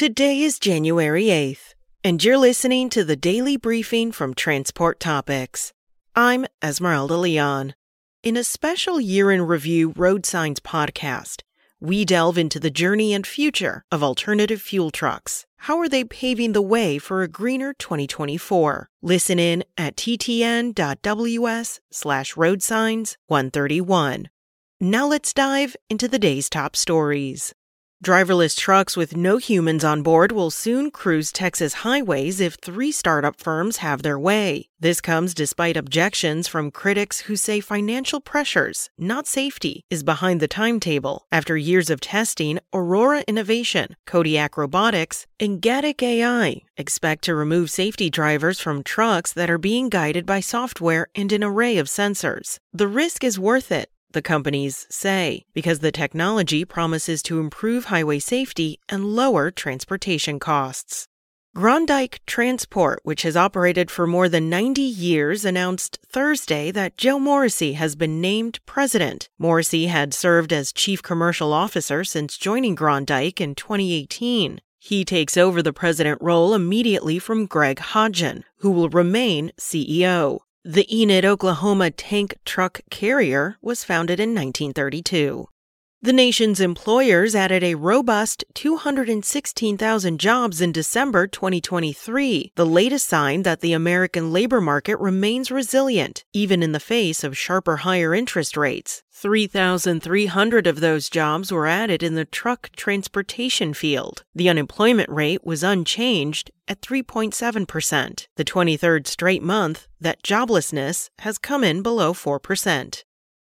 Today is January 8th, and you're listening to the daily briefing from Transport Topics. I'm Esmeralda Leon. In a special year in review Road Signs podcast, we delve into the journey and future of alternative fuel trucks. How are they paving the way for a greener 2024? Listen in at ttn.ws slash road signs 131. Now let's dive into the day's top stories. Driverless trucks with no humans on board will soon cruise Texas highways if three startup firms have their way. This comes despite objections from critics who say financial pressures, not safety, is behind the timetable. After years of testing, Aurora Innovation, Kodiak Robotics, and Gatik AI expect to remove safety drivers from trucks that are being guided by software and an array of sensors. The risk is worth it the companies say, because the technology promises to improve highway safety and lower transportation costs. Groendyke Transport, which has operated for more than 90 years, announced Thursday that Joe Morrissey has been named president. Morrissey had served as chief commercial officer since joining Groendyke in 2018. He takes over the president role immediately from Greg Hodgen, who will remain CEO. The Enid, Oklahoma tank truck carrier was founded in 1932. The nation's employers added a robust 216,000 jobs in December 2023, the latest sign that the American labor market remains resilient, even in the face of sharper higher interest rates. 3,300 of those jobs were added in the truck transportation field. The unemployment rate was unchanged at 3.7%, the 23rd straight month that joblessness has come in below 4%.